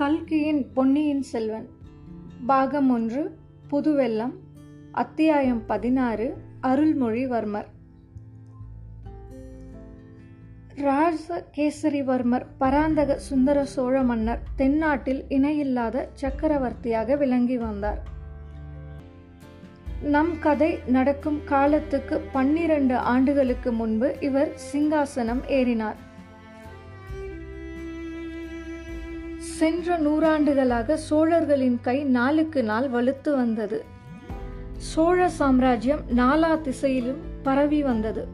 கல்கியின் பொன்னியின் செல்வன். பாகம் ஒன்று புதுவெல்லம் அத்தியாயம் பதினாறு அருள்மொழிவர்மர். ராஜகேசரிவர்மர் பராந்தக சுந்தர சோழ மன்னர் தென்னாட்டில் இணையில்லாத சக்கரவர்த்தியாக விளங்கி வந்தார். நம் கதை நடக்கும் காலத்துக்கு பன்னிரண்டு ஆண்டுகளுக்கு முன்பு இவர் சிங்காசனம் ஏறினார். சென்ற நூறாண்டுகளாக சோழர்களின் கை நாளுக்கு நாள் வலுத்து வந்தது. சோழ சாம்ராஜ்யம் நாலா திசையிலும் பரவி வந்தது.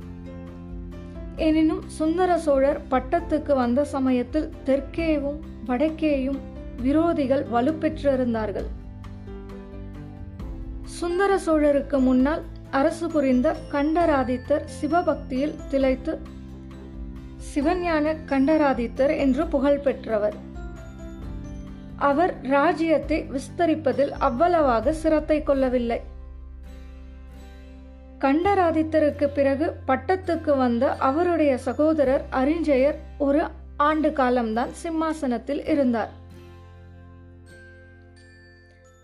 எனினும் சுந்தர சோழர் பட்டத்துக்கு வந்த சமயத்தில் தெற்கேயும் வடக்கேயும் விரோதிகள் வலுப்பெற்றிருந்தார்கள். சுந்தர சோழருக்கு முன்னால் அரசு புரிந்த கண்டராதித்தர் சிவபக்தியில் திளைத்து சிவஞான கண்டராதித்தர் என்று புகழ் பெற்றவர் அவர் ராஜ்யத்தை விஸ்தரிப்பதில் அவ்வளவாக சிரத்தை கொள்ளவில்லை. கண்டராதித்தருக்கு பிறகு பட்டத்துக்கு வந்த அவருடைய சகோதரர் அரிஞ்சயர் ஒரு ஆண்டு காலம்தான் சிம்மாசனத்தில் இருந்தார்.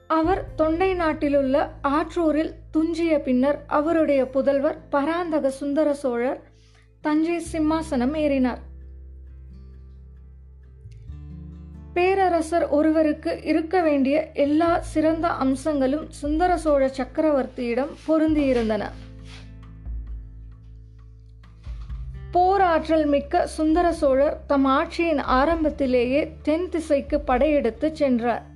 அவர் தொண்டை நாட்டிலுள்ள ஆற்றூரில் துஞ்சிய பின்னர் அவருடைய புதல்வர் பராந்தக சுந்தர சோழர் தஞ்சை சிம்மாசனம் ஏறினார். பேரரசர் ஒருவருக்கு இருக்க வேண்டிய எல்லா சிறந்த அம்சங்களும் சுந்தர சோழ சக்கரவர்த்தியிடம் பொருந்தியிருந்தன. போராற்றல் மிக்க சுந்தர சோழர் தம் ஆட்சியின் ஆரம்பத்திலேயே தென் திசைக்கு படையெடுத்து சென்றார்.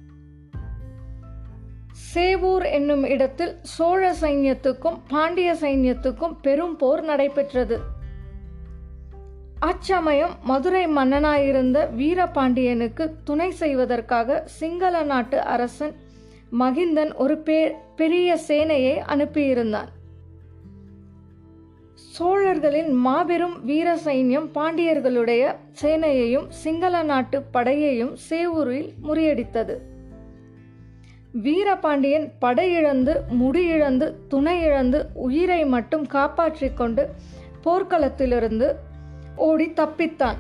சேவூர் என்னும் இடத்தில் சோழ சைன்யத்துக்கும் பாண்டிய சைன்யத்துக்கும் பெரும் போர் நடைபெற்றது. அச்சமயம் மதுரை மன்னனாயிருந்த வீரபாண்டியனுக்கு துணை செய்வதற்காக சிங்கள நாட்டு அரசன் மகிந்தன் ஒரு பெரிய சேனையை அனுப்பியிருந்தான். சோழர்களின் மாபெரும் வீர சைன்யம் பாண்டியர்களுடைய சேனையையும் சிங்கள நாட்டு படையையும் சேவூரில் முறியடித்தது. வீரபாண்டியன் படையிழந்து முடியிழந்து துணை இழந்து உயிரை மட்டும் காப்பாற்றிக் கொண்டு போர்க்களத்திலிருந்து ஓடி தப்பித்தான்.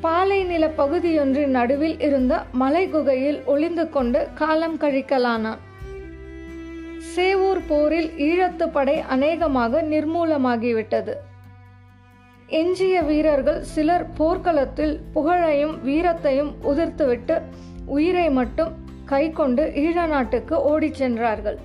பாலை நில பகுதியொன்றின் நடுவில் இருந்த மலை குகையில் ஒளிந்து கொண்டு காலம் கழிக்கலானான். சேவூர் போரில் ஈழத்து படை அநேகமாக நிர்மூலமாகிவிட்டது. எஞ்சிய வீரர்கள் சிலர் போர்க்களத்தில் புகழையும் வீரத்தையும் உதிர்த்துவிட்டு உயிரை மட்டும் கை கொண்டு ஈழ நாட்டுக்கு ஓடிச் சென்றார்கள்.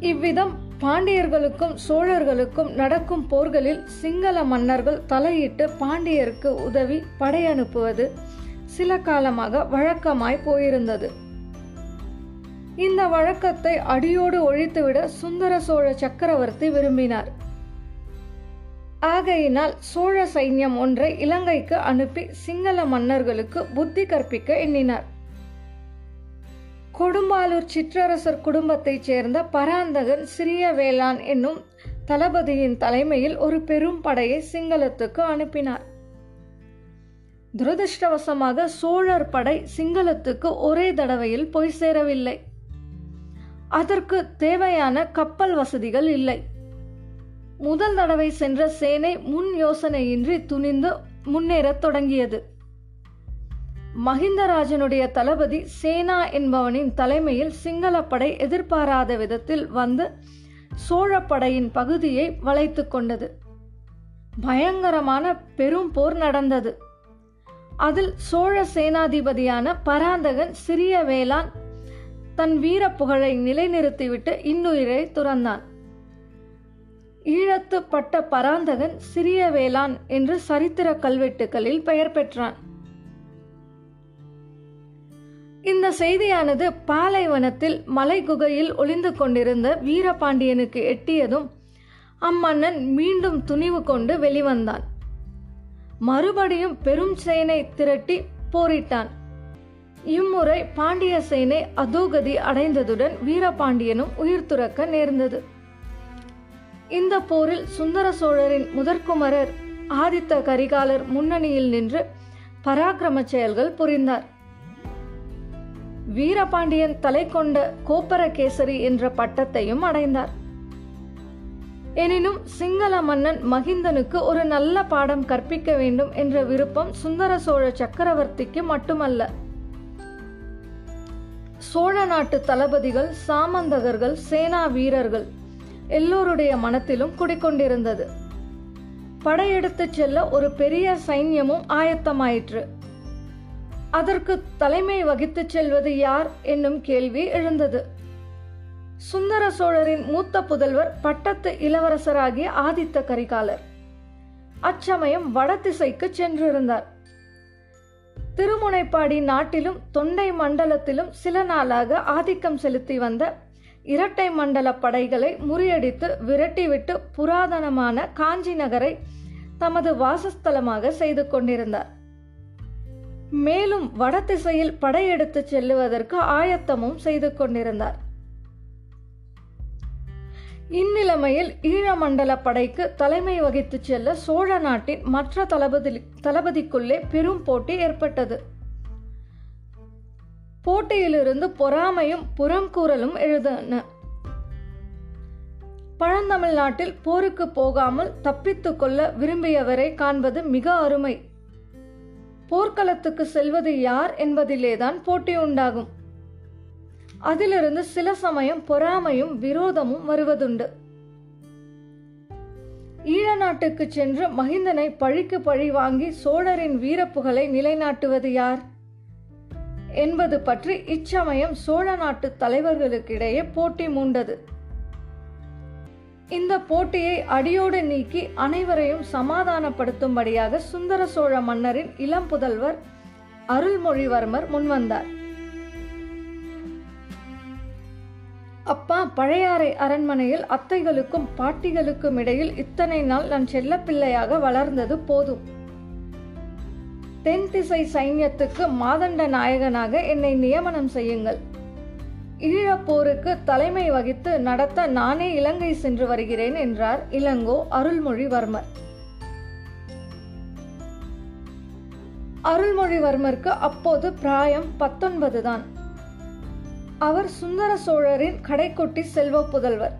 இவ்விதம் பாண்டியர்களுக்கும் சோழர்களுக்கும் நடக்கும் போர்களில் சிங்கள மன்னர்கள் தலையிட்டு பாண்டியருக்கு உதவி படையனுப்புவது சில காலமாக வழக்கமாய் போயிருந்தது. இந்த வழக்கத்தை அடியோடு ஒழித்துவிட சுந்தர சோழ சக்கரவர்த்தி விரும்பினார். ஆகையினால் சோழ சைன்யம் ஒன்றை இலங்கைக்கு அனுப்பி சிங்கள மன்னர்களுக்கு புத்தி கற்பிக்க எண்ணினார். கொடும்பாலூர் சிற்றரசர் குடும்பத்தைச் சேர்ந்த பராந்தகன் சிறிய வேளான் என்னும் தளபதியின் தலைமையில் ஒரு பெரும் படையை சிங்களத்துக்கு அனுப்பினார். துரதிருஷ்டவசமாக சோழர் படை சிங்களத்துக்கு ஒரே தடவையில் போய் சேரவில்லை. அதற்கு தேவையான கப்பல் வசதிகள் இல்லை. முதல் தடவை சென்ற சேனை முன் யோசனையின்றி துணிந்து முன்னேறத் தொடங்கியது. மகிந்தராஜனுடைய தளபதி சேனா என்பவனின் தலைமையில் சிங்களப்படை எதிர்பாராத விதத்தில் வந்து சோழப்படையின் பகுதியை வளைத்து கொண்டது. பயங்கரமான பெரும் போர் நடந்தது. அதில் சோழ சேனாதிபதியான பராந்தகன் சிறிய வேளான் தன் வீர புகழை நிலைநிறுத்திவிட்டு இன்னுயிரை துறந்தான். ஈழத்து பட்ட பராந்தகன் சிறிய வேளான் என்று சரித்திர கல்வெட்டுகளில் பெயர் பெற்றான். இந்த செய்தியானது பாலைவனத்தில் மலை குகையில் ஒளிந்து கொண்டிருந்த வீரபாண்டியனுக்கு எட்டியதும் அம்மன்னன் மீண்டும் துணிவு கொண்டு வெளிவந்தான். மறுபடியும் பெரும் சேனை திரட்டி போரிட்டான். இம்முறை பாண்டிய சேனை அதோகதி அடைந்ததுடன் வீரபாண்டியனும் உயிர் துறக்க நேர்ந்தது. இந்த போரில் சுந்தர சோழரின் முதற்குமரர் ஆதித்த கரிகாலர் முன்னணியில் நின்று பராக்கிரம செயல்கள் புரிந்தார். வீரபாண்டியன் தலை கொண்ட கோப்பரகேசரி என்ற பட்டத்தையும் அடைந்தார். எனினும் சிங்கள மன்னன் மகிந்தனுக்கு ஒரு நல்ல பாடம் கற்பிக்க வேண்டும் என்ற விருப்பம் சுந்தர சோழ சக்கரவர்த்திக்கு மட்டுமல்ல. சோழ நாட்டு தளபதிகள் சாமந்தகர்கள் சேனா வீரர்கள் எல்லோருடைய மனத்திலும் குடிக்கொண்டிருந்தது படையெடுத்துச் செல்ல ஒரு பெரிய சைன்யமும் ஆயத்தமாயிற்று. அதற்கு தலைமை வகித்துச் செல்வது யார் என்னும் கேள்வி எழுந்தது. சுந்தர சோழரின் மூத்த புதல்வர் பட்டத்து இளவரசராகிய ஆதித்த கரிகாலர். அச்சமயம் வடதிசைக்கு சென்றிருந்தார். திருமுனைப்பாடி நாட்டிலும் தொண்டை மண்டலத்திலும் சில நாளாக ஆதிக்கம் செலுத்தி வந்த இரட்டை மண்டல படைகளை முறியடித்து விரட்டிவிட்டு புராதனமான காஞ்சி நகரை தமது வாசஸ்தலமாக செய்து கொண்டிருந்தார். மேலும் வடதிசையில் படையெடுத்து செல்லுவதற்கு ஆயத்தமும் செய்து கொண்டிருந்தார். இந்நிலைமையில் ஈழமண்டல படைக்கு தலைமை வகித்து செல்ல சோழ நாட்டின் மற்ற தளபதி தளபதிக்குள்ளே பெரும் போட்டி ஏற்பட்டது. போட்டியிலிருந்து பொறாமையும் புறங்கூறலும் எழுதன பழந்தமிழ்நாட்டில் போருக்கு போகாமல் தப்பித்துக் கொள்ள விரும்பியவரை காண்பது மிக அருமை. போர்க்களத்துக்கு செல்வது யார் என்பதிலேதான் போட்டி உண்டாகும். அதிலிருந்து சில சமயம் பொறாமையும் விரோதமும் வருவதுண்டு. ஈழ நாட்டுக்கு சென்று மகிந்தனை பழிக்கு பழி வாங்கி சோழரின் வீரப்புகழை நிலைநாட்டுவது யார்? என்பது பற்றி இச்சமயம் சோழ நாட்டு தலைவர்களுக்கிடையே போட்டி மூண்டது. இந்த போட்டியை அடியோடு நீக்கி அனைவரையும் சமாதானப்படுத்தும்படியாக சுந்தர சோழ மன்னரின் இளம் புதல்வர் அருள்மொழிவர்மர் முன்வந்தார். அப்பா பழையாறை அரண்மனையில் அத்தைகளுக்கும் பாட்டிகளுக்கும் இடையில் இத்தனை நாள் நான் செல்லப்பிள்ளையாக வளர்ந்தது போதும். தென் திசை சைன்யத்துக்கு மாதண்ட நாயகனாக என்னை நியமனம் செய்யுங்கள். ஈழப்போருக்கு தலைமை வகித்து நடத்த நானே இலங்கை சென்று வருகிறேன் என்றார் இளங்கோ அருள்மொழிவர்மர். அருள்மொழிவர்மருக்கு அப்போது பிராயம் பத்தொன்பது தான். அவர் சுந்தர சோழரின் கடைக்குட்டி செல்வ புதல்வர்.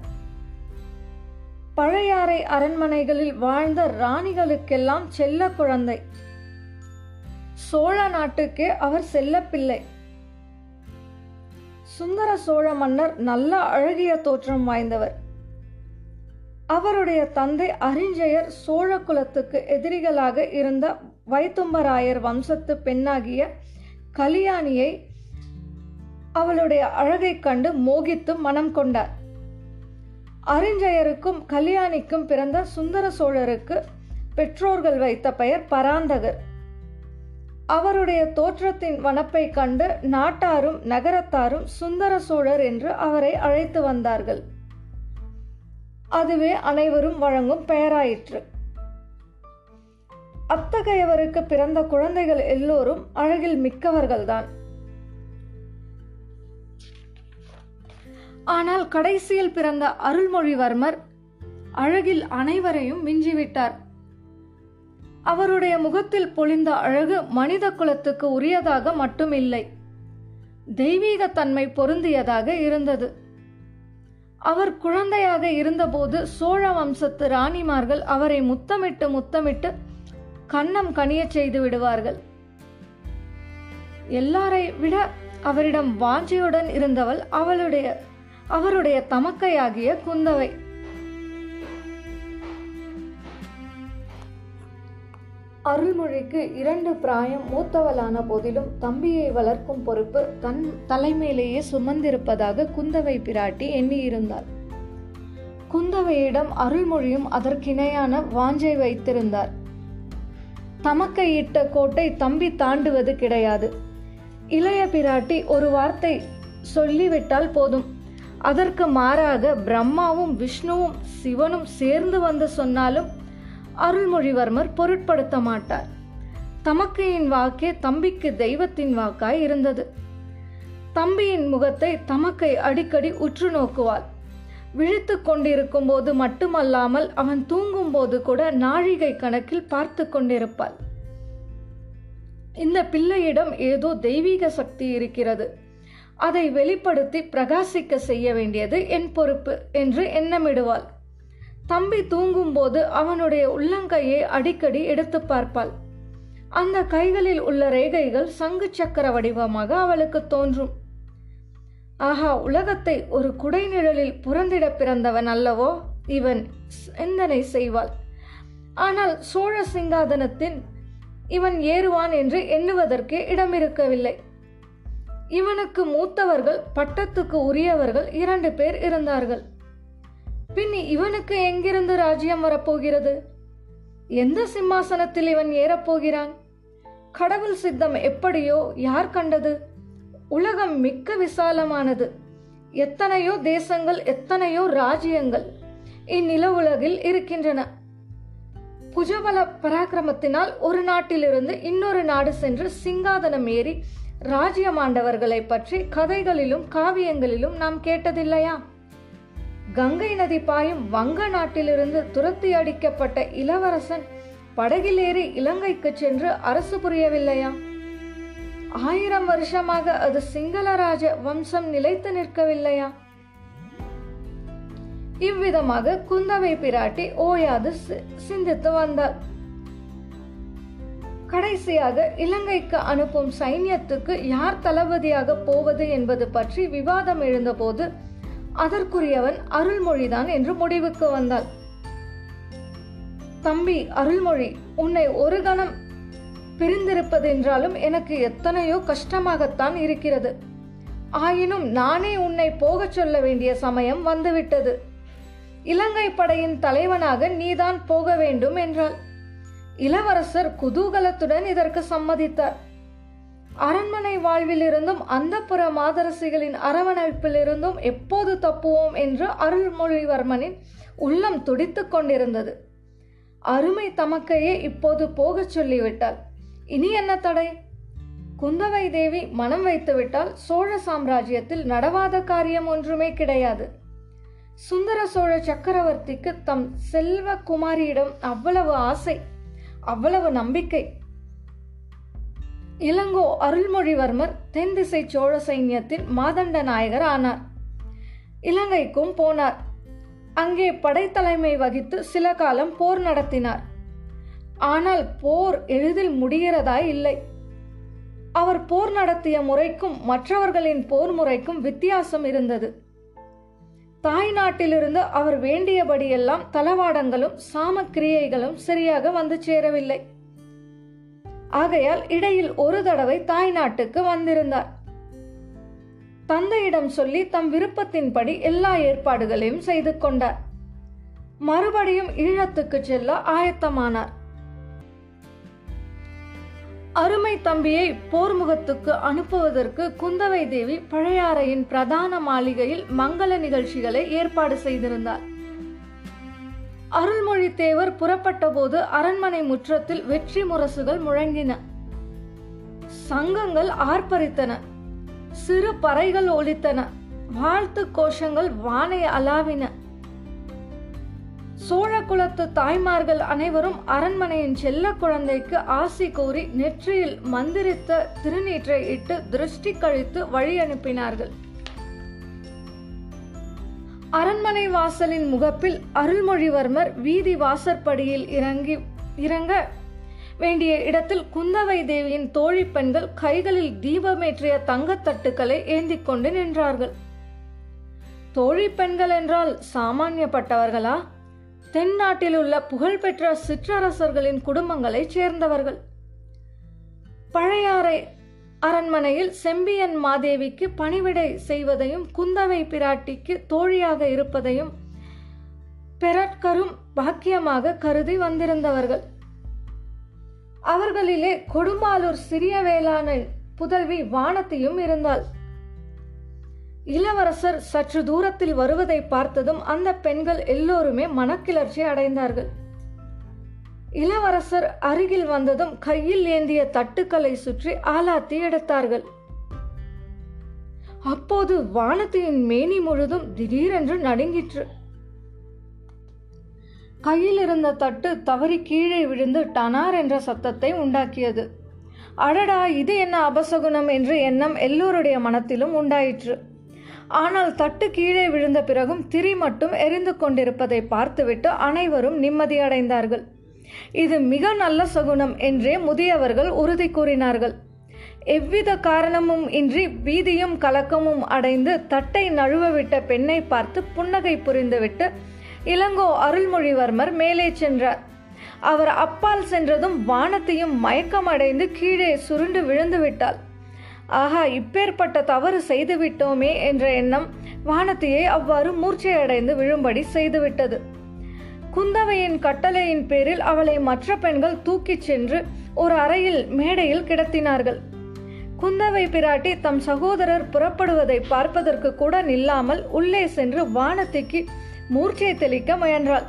பழையாறை அரண்மனைகளில் வாழ்ந்த ராணிகளுக்கெல்லாம் செல்ல குழந்தை. சோழ நாட்டுக்கே அவர் செல்ல பிள்ளை சுந்தர சோழ மன்னர் நல்ல அழகிய தோற்றம் வாய்ந்தவர். அவருடைய தந்தை அரிஞ்சயர் சோழ குலத்துக்கு எதிரிகளாக இருந்த வைத்தும்பராயர் வம்சத்து பெண்ணாகிய கலியாணியை அவளுடைய அழகைக் கண்டு மோகித்து மனம் கொண்டார். அரிஞ்சயருக்கும் கல்யாணிக்கும் பிறந்த சுந்தர சோழருக்கு பெற்றோர்கள் வைத்த பெயர் பராந்தகர். அவருடைய தோற்றத்தின் வனப்பை கண்டு நாட்டாரும் நகரத்தாரும் சுந்தர சோழர் என்று அவரை அழைத்து வந்தார்கள். அதுவே அனைவரும் வழங்கும் பெயராயிற்று. அத்தகையவருக்கு பிறந்த குழந்தைகள் எல்லோரும் அழகில் மிக்கவர்கள்தான். ஆனால் கடைசியில் பிறந்த அருள்மொழிவர்மர் அழகில் அனைவரையும் மிஞ்சிவிட்டார். அவருடைய முகத்தில் பொழிந்த அழகு மனித குலத்துக்கு உரியதாக மட்டும் இல்லை தெய்வீக தன்மை பொருந்தியதாக இருந்தது. அவர் குழந்தையாக இருந்தபோது சோழ வம்சத்து ராணிமார்கள் அவரை முத்தமிட்டு முத்தமிட்டு கன்னம் கனிய செய்து விடுவார்கள். எல்லாரை விட அவரிடம் வாஞ்சியுடன் இருந்தவள் அவளுடைய அவருடைய தமக்கையாகிய குந்தவை. அருள்மொழிக்கு இரண்டு பிராயம் மூத்தவளான போதிலும் தம்பியை வளர்க்கும் பொறுப்பு தன் தலைமையிலேயே சுமந்திருப்பதாக குந்தவை பிராட்டி எண்ணியிருந்தார் குந்தவையிடம் அருள்மொழியும் அதற்கிணையான வாஞ்சை வைத்திருந்தார். தமக்கையிட்ட கோட்டை தம்பி தாண்டுவது கிடையாது. இளைய பிராட்டி ஒரு வார்த்தை சொல்லிவிட்டால் போதும். அதற்கு மாறாக பிரம்மாவும் விஷ்ணுவும் சிவனும் சேர்ந்து வந்து சொன்னாலும் அருள்மொழிவர்மர் பொருட்படுத்த மாட்டார். தமக்கையின் வாக்கே தம்பிக்கு தெய்வத்தின் வாக்காய் இருந்தது. தம்பியின் முகத்தை தமக்கை அடிக்கடி உற்று நோக்குவாள். விழித்து கொண்டிருக்கும் போது மட்டுமல்லாமல் அவன் தூங்கும் போது கூட நாழிகை கணக்கில் பார்த்து கொண்டிருப்பாள். இந்த பிள்ளையிடம் ஏதோ தெய்வீக சக்தி இருக்கிறது. அதை வெளிப்படுத்தி பிரகாசிக்க செய்ய வேண்டியது என் பொறுப்பு என்று எண்ணமிடுவாள். தம்பி தூங்கும்போது அவனுடைய உள்ளங்கையை அடிக்கடி எடுத்து பார்ப்பாள். அந்த கைகளில் உள்ள ரேகைகள் சங்கு சக்கர வடிவமாக அவளுக்கு தோன்றும். ஆஹா உலகத்தை ஒரு குடைநிழலில் புறந்திட பிறந்தவன் அல்லவோ? இவன் சிந்தனை செய்வாள். ஆனால் சோழ சிங்காதனத்தின் இவன் ஏறுவான் என்று எண்ணுவதற்கே இடமிருக்கவில்லை. இவனுக்கு மூத்தவர்கள் பட்டத்துக்கு உரியவர்கள் இரண்டு பேர் இருந்தார்கள். பின் இவனுக்கு எங்கிருந்து ராஜ்யம் வரப்போகிறது? எந்த சிம்மாசனத்தில் இவன் ஏறப்போகிறான் கடவுள் சித்தம் எப்படியோ யார் கண்டது? உலகம் மிக்க விசாலமானது. எத்தனையோ தேசங்கள் எத்தனையோ ராஜ்யங்கள் இந்நில உலகில் இருக்கின்றன. புஜபல பராக்கிரமத்தினால் ஒரு நாட்டிலிருந்து இன்னொரு நாடு சென்று சிங்காதனம் ஏறி ராஜ்யமாண்டவர்களை பற்றி கதைகளிலும் காவியங்களிலும் நாம் கேட்டதில்லையா? கங்கை நதி பாயும் வங்க நாட்டிலிருந்து துரத்தி அடிக்கப்பட்ட இளவரசன் படகிலேறி இலங்கைக்கு சென்று அரசு புரியவில்லையா? ஆயிரம் வருஷமாக அது சிங்களராஜ வம்சம் நிலைத்து நிற்கவில்லையா? இவ்விதமாக குந்தவை பிராட்டி ஓயாது சி- சிந்தித்து வந்தாள். கடைசியாக இலங்கைக்கு அனுப்பும் சைன்யத்துக்கு யார் தளபதியாக போவது என்பது பற்றி விவாதம் எழுந்தபோது அதற்குரியவன் அருள்மொழிதான் என்று முடிவுக்கு வந்தாள். தம்பி அருள்மொழி உன்னை ஒரு கணம் பிரிந்திருப்பதென்றாலும் எனக்கு எத்தனையோ கஷ்டமாகத்தான் இருக்கிறது. ஆயினும் நானே உன்னை போகச் சொல்ல வேண்டிய சமயம் வந்துவிட்டது. இலங்கை படையின் தலைவனாக நீதான் போக வேண்டும் என்றாள். இளவரசர் குதூகலத்துடன் இதற்கு சம்மதித்தார். அரண்மனை வாழ்விலிருந்தும் அந்தப்புற மாதரசிகளின் அரவணைப்பிலிருந்தும் எப்போது தப்புவோம் என்று அருள்மொழிவர்மனின் உள்ளம் துடித்து கொண்டிருந்தது. அருமை தமக்கையே இப்போது போகச் சொல்லிவிட்டாள். இனி என்ன தடை? குந்தவை தேவி மனம் வைத்துவிட்டால் சோழ சாம்ராஜ்யத்தில் நடவாத காரியம் ஒன்றுமே கிடையாது. சுந்தர சோழ சக்கரவர்த்திக்கு தம் செல்வ குமாரியிடம் அவ்வளவு ஆசை அவ்வளவு நம்பிக்கை இளங்கோ அருள்மொழிவர்மர் தென் திசை சோழ சைன்யத்தின் மாதண்ட நாயகர் ஆனார். இலங்கைக்கும் போனார். அங்கே படைத்தலைமை வகித்து சில காலம் போர் நடத்தினார். ஆனால் போர் எளிதில் முடிகிறதா இல்லை. அவர் போர் நடத்திய முறைக்கும் மற்றவர்களின் போர் முறைக்கும் வித்தியாசம் இருந்தது. தாய் நாட்டிலிருந்து அவர் வேண்டியபடியெல்லாம் தளவாடங்களும் சாமக்கிரியைகளும் சரியாக வந்து சேரவில்லை. ஆகையால் இடையில் ஒரு தடவை தாய் நாட்டுக்கு வந்திருந்தார். தந்தையிடம் சொல்லி தம் விருப்பத்தின்படி எல்லா ஏற்பாடுகளையும் செய்து கொண்டார். மறுபடியும் ஈழத்துக்கு செல்ல ஆயத்தமானார். அருமை தம்பியை போர்முகத்துக்கு அனுப்புவதற்கு குந்தவை தேவி பழையாறையின் பிரதான மாளிகையில் மங்கள நிகழ்ச்சிகளை ஏற்பாடு செய்திருந்தார். அருள்மொழி தேவர் புறப்பட்டபோது அரண்மனை முற்றத்தில் வெற்றி முரசுகள் முழங்கின. சங்கங்கள் ஆர்ப்பரித்தன. சிறு பறைகள் ஒலித்தன. வாழ்த்து கோஷங்கள் வானை அலாவின. சோழ குலத்து தாய்மார்கள் அனைவரும் அரண்மனையின் செல்ல குழந்தைக்கு ஆசி கூறி நெற்றியில் மந்திரித்த திருநீற்றை இட்டு திருஷ்டி கழித்து வழி அனுப்பினார்கள். அரண்மனை வாசலின் முகப்பில் அருள்மொழிவர்மர் வீதி வாசற்படியில் இறங்கி இறங்க வேண்டிய இடத்தில் குந்தவை தேவியின் தோழி பெண்கள் கைகளில் தீபமேற்றிய தங்கத்தட்டுக்களை ஏந்தி கொண்டு நின்றார்கள். தோழி பெண்கள் என்றால் சாமானியப்பட்டவர்களா? தென்னாட்டில் உள்ள புகழ்பெற்ற சிற்றரசர்களின் குடும்பங்களைச் சேர்ந்தவர்கள். பழையாறை அரண்மனையில் செம்பியன் மாதேவிக்கு பணிவிடை செய்வதையும் குந்தவை பிராட்டிக்கு தோழியாக இருப்பதையும் பெறற்கரும் பாக்கியமாக கருதி வந்திருந்தவர்கள். அவர்களிலே கொடும்பாலூர் சிறிய வேளாண் புதல்வி வானத்தையும் இருந்தாள். இளவரசர் சற்று தூரத்தில் வருவதை பார்த்ததும் அந்த பெண்கள் எல்லோருமே மனக்கிளர்ச்சி அடைந்தார்கள். இளவரசர் அருகில் வந்ததும் கையில் ஏந்திய தட்டுக்களை சுற்றி ஆலாத்தி எடுத்தார்கள். அப்போது வானத்தியின் மேனி முழுதும் திடீரென்று நடுங்கிற்று. கையில் இருந்த தட்டு தவறி கீழே விழுந்து டனார் என்ற சத்தத்தை உண்டாக்கியது. அடடா இது என்ன அபசகுனம் என்று எண்ணம் எல்லோருடைய மனத்திலும் உண்டாயிற்று. ஆனால் தட்டு கீழே விழுந்த பிறகும் திரி மட்டும் எரிந்து கொண்டிருப்பதை பார்த்துவிட்டு அனைவரும் நிம்மதியடைந்தார்கள். இது மிக நல்ல சகுனம் என்றே முதியவர்கள் உறுதி கூறினார்கள். எவ்வித காரணமும் இன்றி பீதியும் கலக்கமும் அடைந்து தட்டை நழுவவிட்ட பெண்ணை பார்த்து புன்னகை புரிந்துவிட்டு இளங்கோ அருள்மொழிவர்மர் மேலே சென்றார். அவர் அப்பால் சென்றதும் வானத்தையும் மயக்கமடைந்து கீழே சுருண்டு விழுந்து விட்டாள் ஆஹா இப்பேற்பட்ட தவறு செய்துவிட்டோமே என்ற எண்ணம் வானத்தியை அவ்வாறு மூர்ச்சையடைந்து விழும்படி செய்துவிட்டது. குந்தவையின் கட்டளையின் பேரில் அவளை மற்ற பெண்கள் தூக்கிச் சென்று ஒரு அறையில் மேடையில் கிடத்தினார்கள். குந்தவை பிராட்டி தம் சகோதரர் புறப்படுவதை பார்ப்பதற்கு கூட நில்லாமல் உள்ளே சென்று வானத்திக்கு மூர்ச்சை தெளிக்க முயன்றாள்.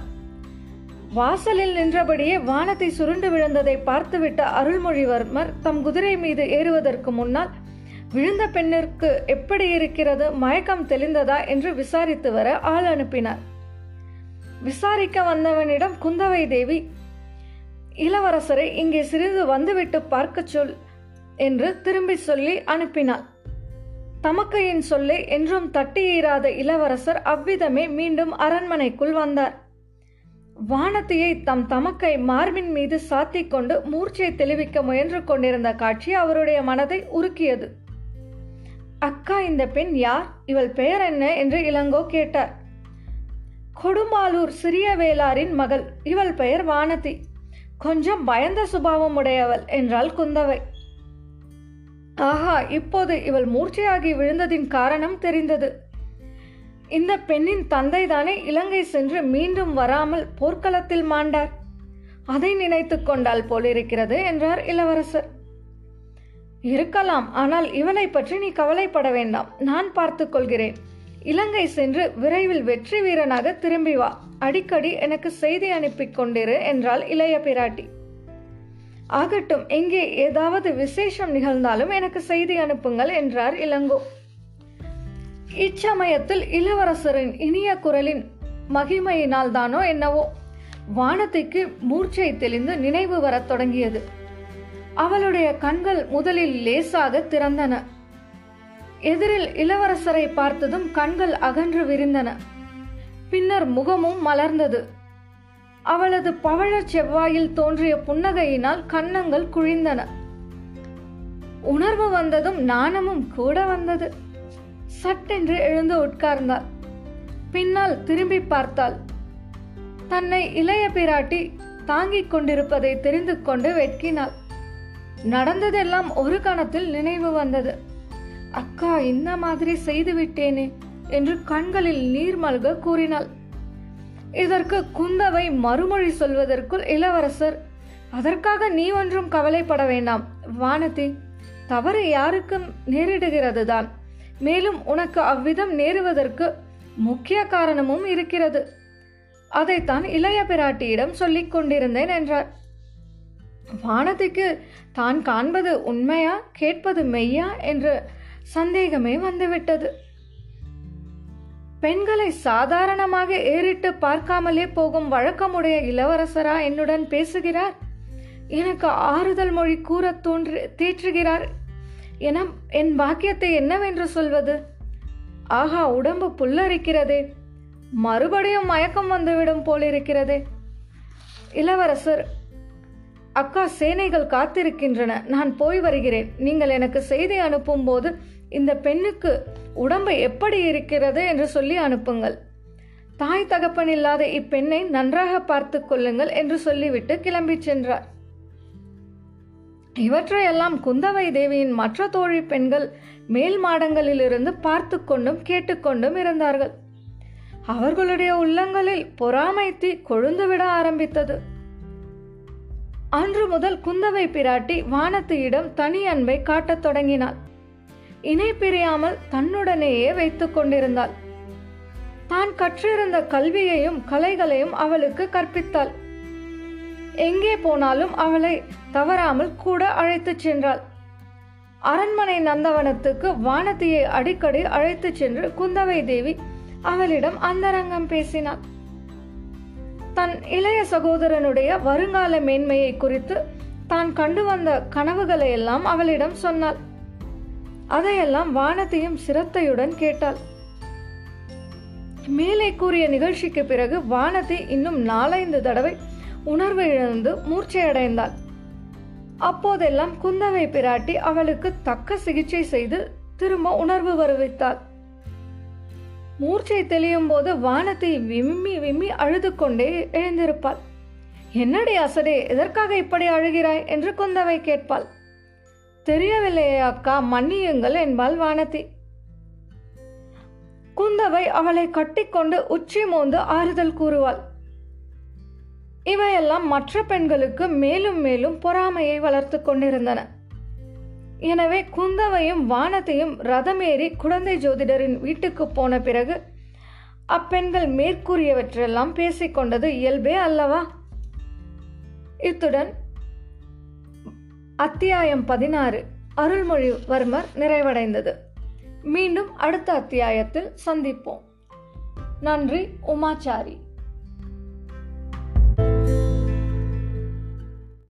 வாசலில் நின்றபடியே வானத்தை சுருண்டு விழுந்ததை பார்த்துவிட்ட அருள்மொழிவர்மர் தம் குதிரை மீது ஏறுவதற்கு முன்னால் விழுந்த பெண்ணிற்கு எப்படி இருக்கிறது? மயக்கம் தெளிந்ததா? என்று விசாரித்து வர ஆள் அனுப்பினார். விசாரிக்க வந்தவனிடம் குந்தவை தேவி இளவரசரை இங்கே சிறிது வந்துவிட்டு பார்க்கச் சொல் என்று திரும்பி சொல்லி அனுப்பினாள். தமக்கையின் சொல்லை என்றும் தட்டியீராத இளவரசர் அவ்விதமே மீண்டும் அரண்மனைக்குள் வந்தார். வானத்தியை தம் தமக்கை மார்பின் மீது சாத்திக் கொண்டு மூர்ச்சை தெளிவிக்க முயன்று கொண்டிருந்த காட்சி அவருடைய மனதை உருக்கியது. அக்கா இந்த பெண் யார்? இவள் பெயர் என்ன? என்று இளங்கோ கேட்டார். கொடுமாலூர் சிறிய வேளாரின் மகள். இவள் பெயர் வானதி. கொஞ்சம் பயந்த சுபாவம் உடையவள் என்றாள் குந்தவை. ஆஹா இப்போது இவள் மூர்ச்சையாகி விழுந்ததின் காரணம் தெரிந்தது. இந்த பெண்ணின் தந்தைதானே இலங்கை சென்று மீண்டும் வராமல் போர்க்களத்தில் மாண்டார். அதை நினைத்து கொண்டால் போலிருக்கிறது என்றார் இளவரசர். இருக்கலாம் ஆனால் இவளை பற்றி நீ கவலைப்பட வேண்டாம். நான் பார்த்துக் கொள்கிறேன். இலங்கை சென்று விரைவில் வெற்றி வீரனாக திரும்பி வா. அடிக்கடி எனக்கு செய்தி அனுப்பி கொண்டிரு என்றாள் இளைய பிராட்டி. ஆகட்டும் எங்கே ஏதாவது விசேஷம் நிகழ்ந்தாலும் எனக்கு செய்தி அனுப்புங்கள் என்றார் இளங்கோ. இச்சமயத்தில் இளவரசரின் இனிய குரலின் மகிமையினால் தானோ என்னவோ. வானத்திற்கு மூர்ச்சை தெளிந்து நினைவு வரத் தொடங்கியது. அவளுடைய கண்கள் முதலில் லேசாக திறந்தன. எதிரில் இளவரசரை பார்த்ததும் கண்கள் அகன்று விரிந்தன. பின்னர் முகமும் மலர்ந்தது. அவளது பவழச் செவ்வாயில் தோன்றிய புன்னகையினால் கன்னங்கள் குழிந்தன. உணர்வு வந்ததும் நாணமும் கூட வந்தது. சட்டென்று எழுந்து உட்கார்ந்தாள். பின்னால் திரும்பி பார்த்தாள். தன்னை இளைய பிராட்டி தாங்கிக் கொண்டிருப்பதை தெரிந்து கொண்டு வெட்கினாள். நடந்ததெல்லாம் ஒரு கணத்தில் நினைவு வந்தது. அக்கா இந்த மாதிரி செய்து விட்டேனே என்று கண்களில் நீர் மல்க கூறினாள். இதற்கு குந்தவை மறுமொழி சொல்வதற்குள் இளவரசர் அதற்காக நீ ஒன்றும் கவலைப்பட வேண்டாம். வானதி தவறு யாருக்கும் நேரிடுகிறது தான் மேலும் உனக்கு அவ்விதம் நேருவதற்கு முக்கிய காரணமும் இருக்கிறது. அதைத்தான் இளைய பிராட்டியிடம் சொல்லிக் கொண்டிருந்தேன் என்றார். வானதிக்கு தான் காண்பது உண்மையா கேட்பது மெய்யா? என்று சந்தேகமே வந்துவிட்டது. பெண்களை சாதாரணமாக ஏறிட்டு பார்க்காமலே போகும் வழக்கமுடைய இளவரசரா என்னுடன் பேசுகிறார்? எனக்கு ஆறுதல் மொழி கூற தோன்று தேற்றுகிறார். என என் பாக்கியத்தை என்னவென்று சொல்வது? ஆஹா உடம்பு புல்லரிக்கிறதே. மறுபடியும் மயக்கம் வந்துவிடும் போலிருக்கிறதே. இளவரசர் அக்கா சேனைகள் காத்திருக்கின்றன. நான் போய் வருகிறேன். நீங்கள் எனக்கு செய்தி அனுப்பும் போது இந்த பெண்ணுக்கு உடம்பு எப்படி இருக்கிறது என்று சொல்லி அனுப்புங்கள். தாய் தகப்பன் இல்லாத இப்பெண்ணை நன்றாக பார்த்து கொள்ளுங்கள் என்று சொல்லிவிட்டு கிளம்பிச் சென்றார். இவற்றையெல்லாம் குந்தவை தேவியின் மற்ற தோழி பெண்கள் மேல் மாடங்களிலிருந்து பார்த்து கொண்டும் கேட்டுக்கொண்டும் இருந்தார்கள். அவர்களுடைய உள்ளங்களில் பொறாமை தீ கொழுந்துவிட ஆரம்பித்தது. அன்று முதல் குந்தவை பிராட்டி வானத்தியிடம் தனி அன்பை காட்டத் தொடங்கினாள். இணை பிரியாமல் தன்னுடனேயே வைத்துக் கொண்டிருந்தாள். தான் கற்றிருந்த கல்வியையும் கலைகளையும் அவளுக்கு கற்பித்தாள். எங்கே போனாலும் அவளை தவறாமல் கூட அழைத்துச் சென்றாள். அரண்மனை நந்தவனத்துக்கு வானதியை அடிக்கடி அழைத்துச் சென்று குந்தவை தேவி அவளிடம் அந்தரங்கம் பேசினாள். தன் இளைய சகோதரனுடைய வருங்கால மேன்மையை குறித்து தான் கண்டு வந்த கனவுகளை எல்லாம் அவளிடம் சொன்னாள். அதையெல்லாம் வானத்தையும் சிரத்தையுடன் கேட்டாள். மேலே கூறிய நிகழ்ச்சிக்கு பிறகு வானதி இன்னும் நாலைந்து தடவை உணர்வு இழந்து மூர்ச்சையடைந்தாள். அப்போதெல்லாம் குந்தவை பிராட்டி அவளுக்கு தக்க சிகிச்சை செய்து திரும்ப உணர்வு வருவித்தாள். மூர்ச்சை தெளியும் போது வானத்தை விம்மி விம்மி அழுது கொண்டே எழுந்திருப்பாள். என்னடி அசடே எதற்காக இப்படி அழுகிறாய்? என்று குந்தவை கேட்பாள். தெரியவில்லையே அக்கா மன்னியுங்கள் என்பாள் வானதி குந்தவை அவளை கட்டிக்கொண்டு உச்சி மோந்து ஆறுதல் கூறுவாள். இவையெல்லாம் மற்ற பெண்களுக்கு மேலும் மேலும் பொறாமையை வளர்த்து கொண்டிருந்தன. எனவே குந்தவையும் வானத்தையும் ரதமேறி குழந்தை ஜோதிடரின் வீட்டுக்கு போன பிறகு அப்பெண்கள் மேற்கூறியவற்றெல்லாம் பேசிக்கொண்டது இயல்பே அல்லவா? இத்துடன் அத்தியாயம் பதினாறு. அருள்மொழிவர்மர் நிறைவடைந்தது. மீண்டும் அடுத்த அத்தியாயத்தில் சந்திப்போம். நன்றி உமாச்சாரி.